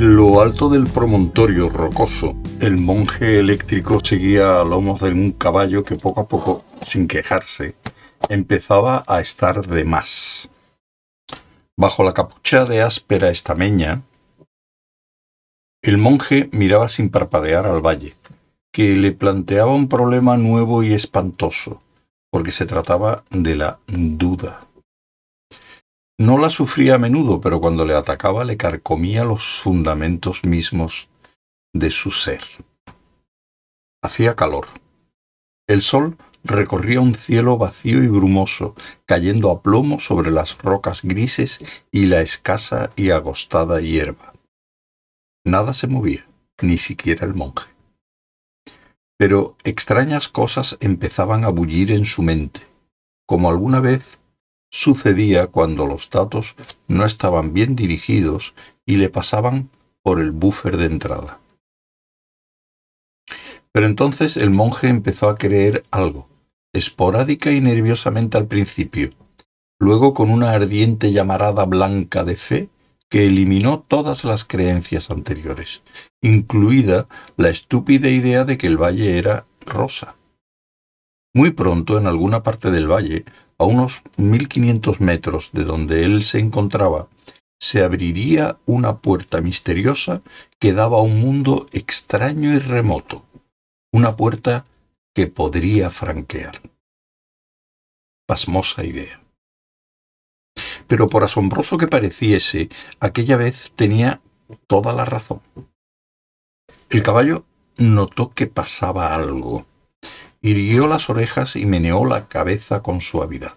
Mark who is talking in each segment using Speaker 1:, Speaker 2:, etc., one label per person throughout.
Speaker 1: En lo alto del promontorio rocoso, el monje eléctrico seguía a lomos de un caballo que poco a poco, sin quejarse, empezaba a estar de más. Bajo la capucha de áspera estameña, el monje miraba sin parpadear al valle, que le planteaba un problema nuevo y espantoso, porque se trataba de la duda. No la sufría a menudo, pero cuando le atacaba le carcomía los fundamentos mismos de su ser. Hacía calor. El sol recorría un cielo vacío y brumoso, cayendo a plomo sobre las rocas grises y la escasa y agostada hierba. Nada se movía, ni siquiera el monje. Pero extrañas cosas empezaban a bullir en su mente, como alguna vez sucedía cuando los datos no estaban bien dirigidos y le pasaban por el buffer de entrada. Pero entonces el monje empezó a creer algo, esporádica y nerviosamente al principio, luego con una ardiente llamarada blanca de fe que eliminó todas las creencias anteriores, incluida la estúpida idea de que el valle era rosa. Muy pronto, en alguna parte del valle, a unos 1500 metros de donde él se encontraba, se abriría una puerta misteriosa que daba a un mundo extraño y remoto, una puerta que podría franquear. Pasmosa idea. Pero por asombroso que pareciese, aquella vez tenía toda la razón. El caballo notó que pasaba algo irguió las orejas y meneó la cabeza con suavidad.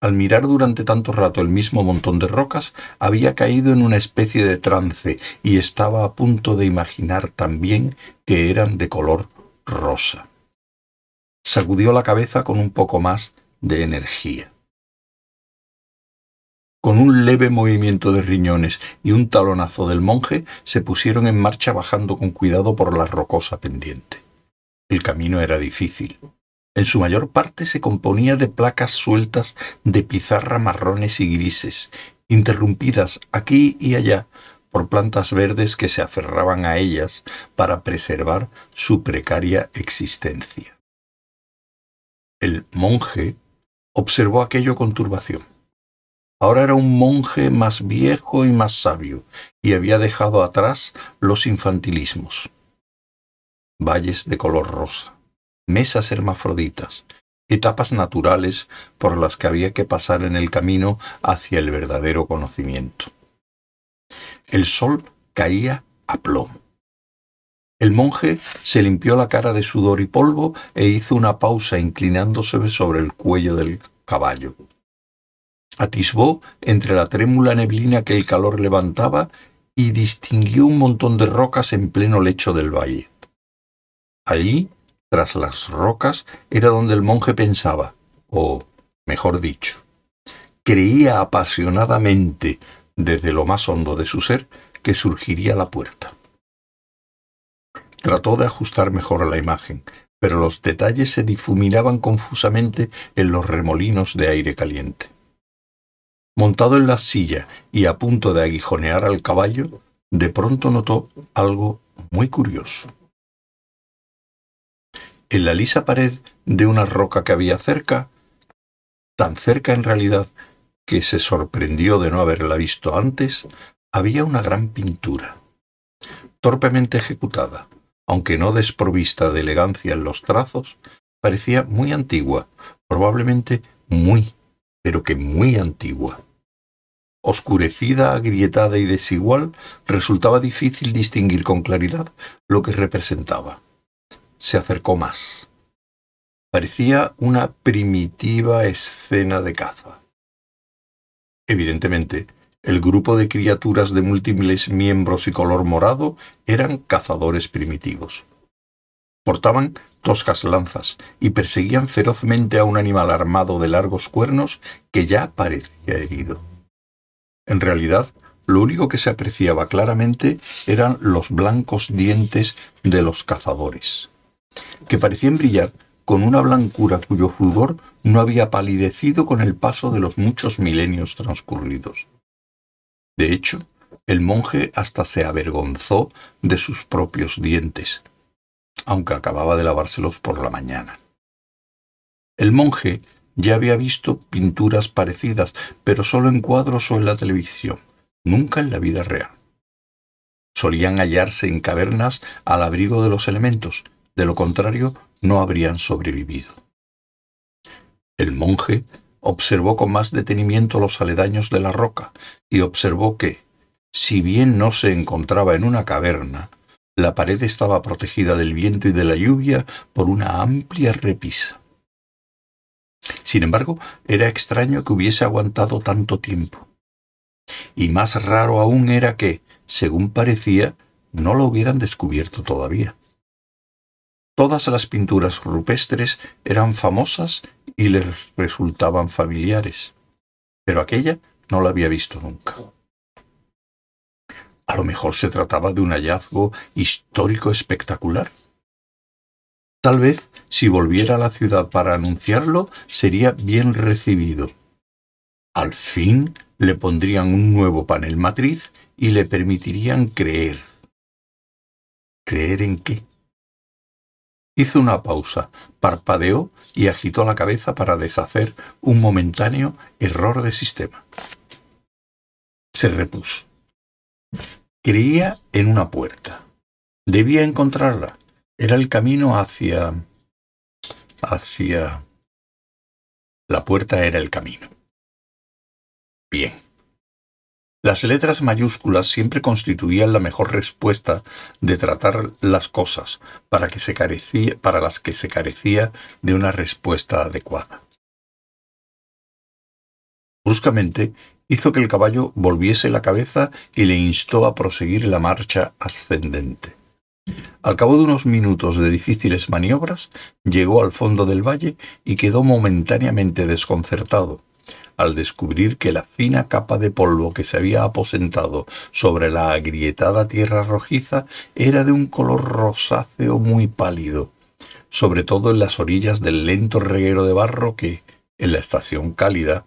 Speaker 1: Al mirar durante tanto rato el mismo montón de rocas, había caído en una especie de trance y estaba a punto de imaginar también que eran de color rosa. Sacudió la cabeza con un poco más de energía. Con un leve movimiento de riñones y un talonazo del monje, se pusieron en marcha bajando con cuidado por la rocosa pendiente. El camino era difícil. En su mayor parte se componía de placas sueltas de pizarra marrones y grises, interrumpidas aquí y allá por plantas verdes que se aferraban a ellas para preservar su precaria existencia. El monje observó aquello con turbación. Ahora era un monje más viejo y más sabio, y había dejado atrás los infantilismos valles de color rosa, mesas hermafroditas, etapas naturales por las que había que pasar en el camino hacia el verdadero conocimiento. El sol caía a plomo. El monje se limpió la cara de sudor y polvo e hizo una pausa inclinándose sobre el cuello del caballo. Atisbó entre la trémula neblina que el calor levantaba y distinguió un montón de rocas en pleno lecho del valle. Allí, tras las rocas, era donde el monje pensaba, o, mejor dicho, creía apasionadamente desde lo más hondo de su ser que surgiría la puerta. Trató de ajustar mejor la imagen, pero los detalles se difuminaban confusamente en los remolinos de aire caliente. Montado en la silla y a punto de aguijonear al caballo, de pronto notó algo muy curioso. En la lisa pared de una roca que había cerca, tan cerca en realidad que se sorprendió de no haberla visto antes, había una gran pintura, torpemente ejecutada, aunque no desprovista de elegancia en los trazos, parecía muy antigua, probablemente muy, pero que muy antigua. Oscurecida, agrietada y desigual, resultaba difícil distinguir con claridad lo que representaba se acercó más. Parecía una primitiva escena de caza. Evidentemente, el grupo de criaturas de múltiples miembros y color morado eran cazadores primitivos. Portaban toscas lanzas y perseguían ferozmente a un animal armado de largos cuernos que ya parecía herido. En realidad, lo único que se apreciaba claramente eran los blancos dientes de los cazadores que parecían brillar con una blancura cuyo fulgor no había palidecido con el paso de los muchos milenios transcurridos. De hecho, El monje hasta se avergonzó de sus propios dientes, aunque acababa de lavárselos por la mañana. El monje ya había visto pinturas parecidas, pero solo en cuadros o en la televisión, nunca en la vida real. Solían hallarse en cavernas al abrigo de los elementos, de lo contrario no habrían sobrevivido. El monje observó con más detenimiento los aledaños de la roca y observó que, si bien no se encontraba en una caverna, la pared estaba protegida del viento y de la lluvia por una amplia repisa. Sin embargo, era extraño que hubiese aguantado tanto tiempo. Y más raro aún era que, según parecía, no lo hubieran descubierto todavía. Todas las pinturas rupestres eran famosas y les resultaban familiares, pero aquella no la había visto nunca. A lo mejor se trataba de un hallazgo histórico espectacular. Tal vez, si volviera a la ciudad para anunciarlo, sería bien recibido. Al fin le pondrían un nuevo panel matriz y le permitirían creer. ¿Creer en qué? Hizo una pausa, parpadeó y agitó la cabeza para deshacer un momentáneo error de sistema. Se repuso. Creía en una puerta. Debía encontrarla. Era el camino hacia... hacia... La puerta era el camino. Bien. Las letras mayúsculas siempre constituían la mejor respuesta de tratar las cosas para, que se carecía, las que se carecía de una respuesta adecuada. Bruscamente hizo que el caballo volviese la cabeza y le instó a proseguir la marcha ascendente. Al cabo de unos minutos de difíciles maniobras, llegó al fondo del valle y quedó momentáneamente desconcertado al descubrir que la fina capa de polvo que se había aposentado sobre la agrietada tierra rojiza era de un color rosáceo muy pálido, sobre todo en las orillas del lento reguero de barro que, en la estación cálida,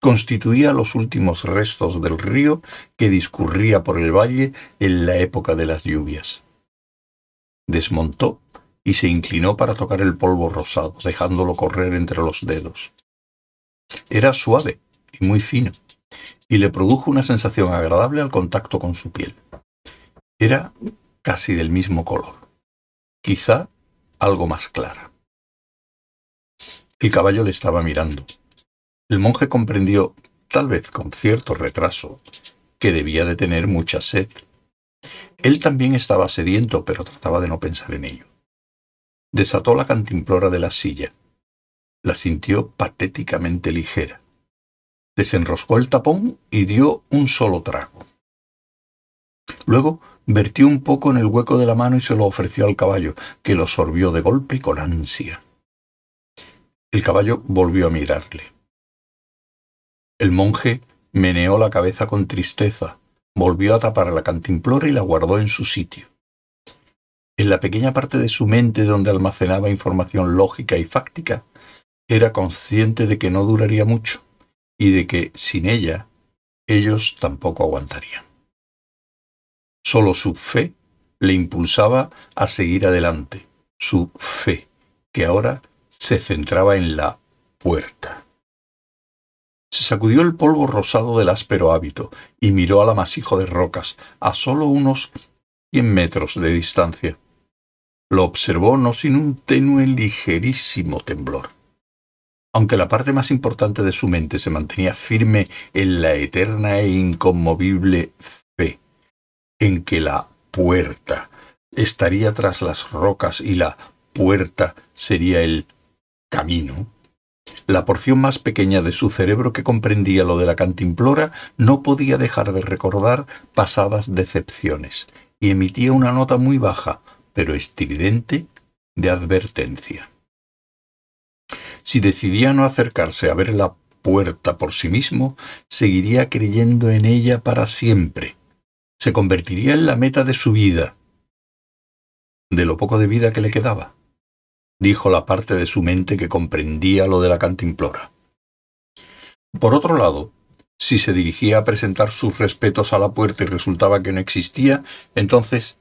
Speaker 1: constituía los últimos restos del río que discurría por el valle en la época de las lluvias. Desmontó y se inclinó para tocar el polvo rosado, dejándolo correr entre los dedos. Era suave y muy fino, y le produjo una sensación agradable al contacto con su piel. Era casi del mismo color, quizá algo más clara. El caballo le estaba mirando. El monje comprendió, tal vez con cierto retraso, que debía de tener mucha sed. Él también estaba sediento, pero trataba de no pensar en ello. Desató la cantimplora de la silla la sintió patéticamente ligera. Desenroscó el tapón y dio un solo trago. Luego vertió un poco en el hueco de la mano y se lo ofreció al caballo, que lo sorbió de golpe con ansia. El caballo volvió a mirarle. El monje meneó la cabeza con tristeza, volvió a tapar la cantimplora y la guardó en su sitio. En la pequeña parte de su mente donde almacenaba información lógica y fáctica, era consciente de que no duraría mucho y de que, sin ella, ellos tampoco aguantarían. Solo su fe le impulsaba a seguir adelante, su fe, que ahora se centraba en la puerta. Se sacudió el polvo rosado del áspero hábito y miró al amasijo de rocas a solo unos cien metros de distancia. Lo observó no sin un tenue, ligerísimo temblor. Aunque la parte más importante de su mente se mantenía firme en la eterna e inconmovible fe, en que la puerta estaría tras las rocas y la puerta sería el camino, la porción más pequeña de su cerebro que comprendía lo de la cantimplora no podía dejar de recordar pasadas decepciones, y emitía una nota muy baja, pero estridente, de advertencia. Si decidía no acercarse a ver la puerta por sí mismo, seguiría creyendo en ella para siempre. Se convertiría en la meta de su vida. De lo poco de vida que le quedaba, dijo la parte de su mente que comprendía lo de la cantimplora. Por otro lado, Si se dirigía a presentar sus respetos a la puerta y resultaba que no existía, entonces,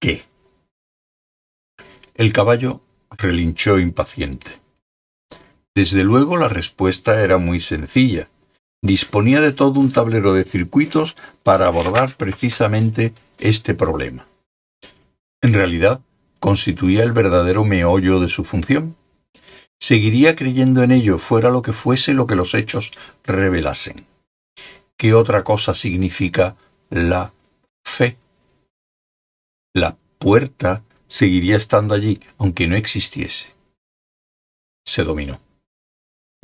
Speaker 1: ¿qué? El caballo relinchó impaciente. Desde luego la respuesta era muy sencilla. Disponía de todo un tablero de circuitos para abordar precisamente este problema. En realidad, constituía el verdadero meollo de su función. Seguiría creyendo en ello fuera lo que fuese lo que los hechos revelasen. ¿Qué otra cosa significa la fe? La puerta seguiría estando allí, aunque no existiese. Se dominó.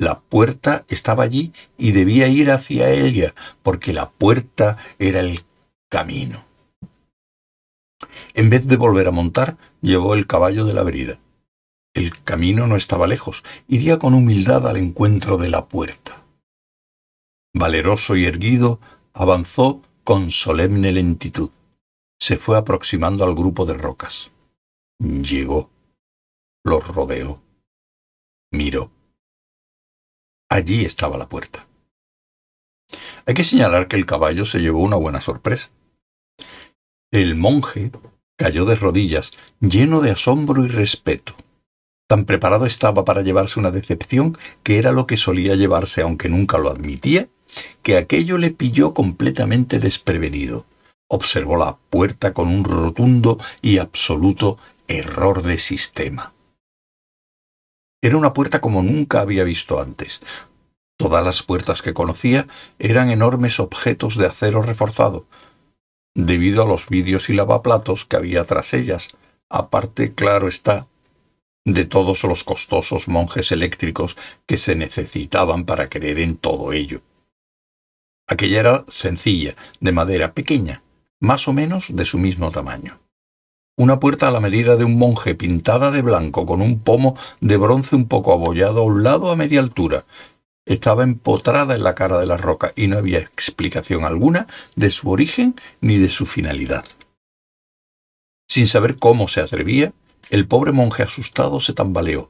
Speaker 1: La puerta estaba allí y debía ir hacia ella, porque la puerta era el camino. En vez de volver a montar, llevó el caballo de la brida. El camino no estaba lejos, iría con humildad al encuentro de la puerta. Valeroso y erguido, avanzó con solemne lentitud. Se fue aproximando al grupo de rocas. Llegó. Los rodeó. Miró. Allí estaba la puerta. Hay que señalar que el caballo se llevó una buena sorpresa. El monje cayó de rodillas, lleno de asombro y respeto. Tan preparado estaba para llevarse una decepción, que era lo que solía llevarse aunque nunca lo admitía, que aquello le pilló completamente desprevenido. Observó la puerta con un rotundo y absoluto error de sistema. Era una puerta como nunca había visto antes. Todas las puertas que conocía eran enormes objetos de acero reforzado, debido a los vídeos y lavaplatos que había tras ellas, aparte, claro está, de todos los costosos monjes eléctricos que se necesitaban para creer en todo ello. Aquella era sencilla, de madera pequeña, más o menos de su mismo tamaño una puerta a la medida de un monje pintada de blanco con un pomo de bronce un poco abollado a un lado a media altura. Estaba empotrada en la cara de la roca y no había explicación alguna de su origen ni de su finalidad. Sin saber cómo se atrevía, el pobre monje asustado se tambaleó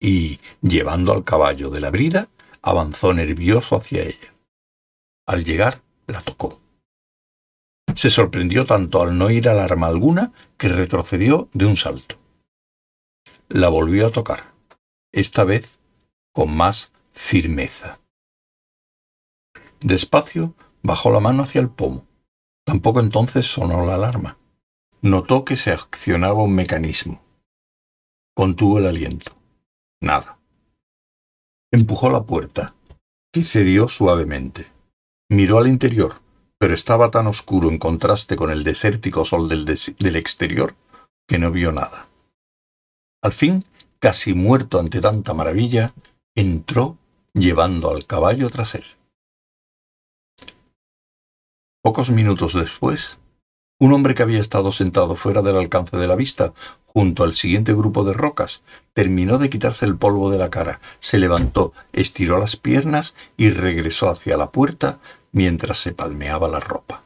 Speaker 1: y, llevando al caballo de la brida, avanzó nervioso hacia ella. Al llegar, la tocó. Se sorprendió tanto al no ir alarma alguna que retrocedió de un salto. La volvió a tocar, esta vez con más firmeza. Despacio bajó la mano hacia el pomo. Tampoco entonces sonó la alarma. Notó que se accionaba un mecanismo. Contuvo el aliento. Nada. Empujó la puerta, que cedió suavemente. Miró al interior pero estaba tan oscuro en contraste con el desértico sol del, exterior que no vio nada. Al fin, casi muerto ante tanta maravilla, entró llevando al caballo tras él. Pocos minutos después, un hombre que había estado sentado fuera del alcance de la vista, junto al siguiente grupo de rocas, terminó de quitarse el polvo de la cara, se levantó, estiró las piernas y regresó hacia la puerta, mientras se palmeaba la ropa.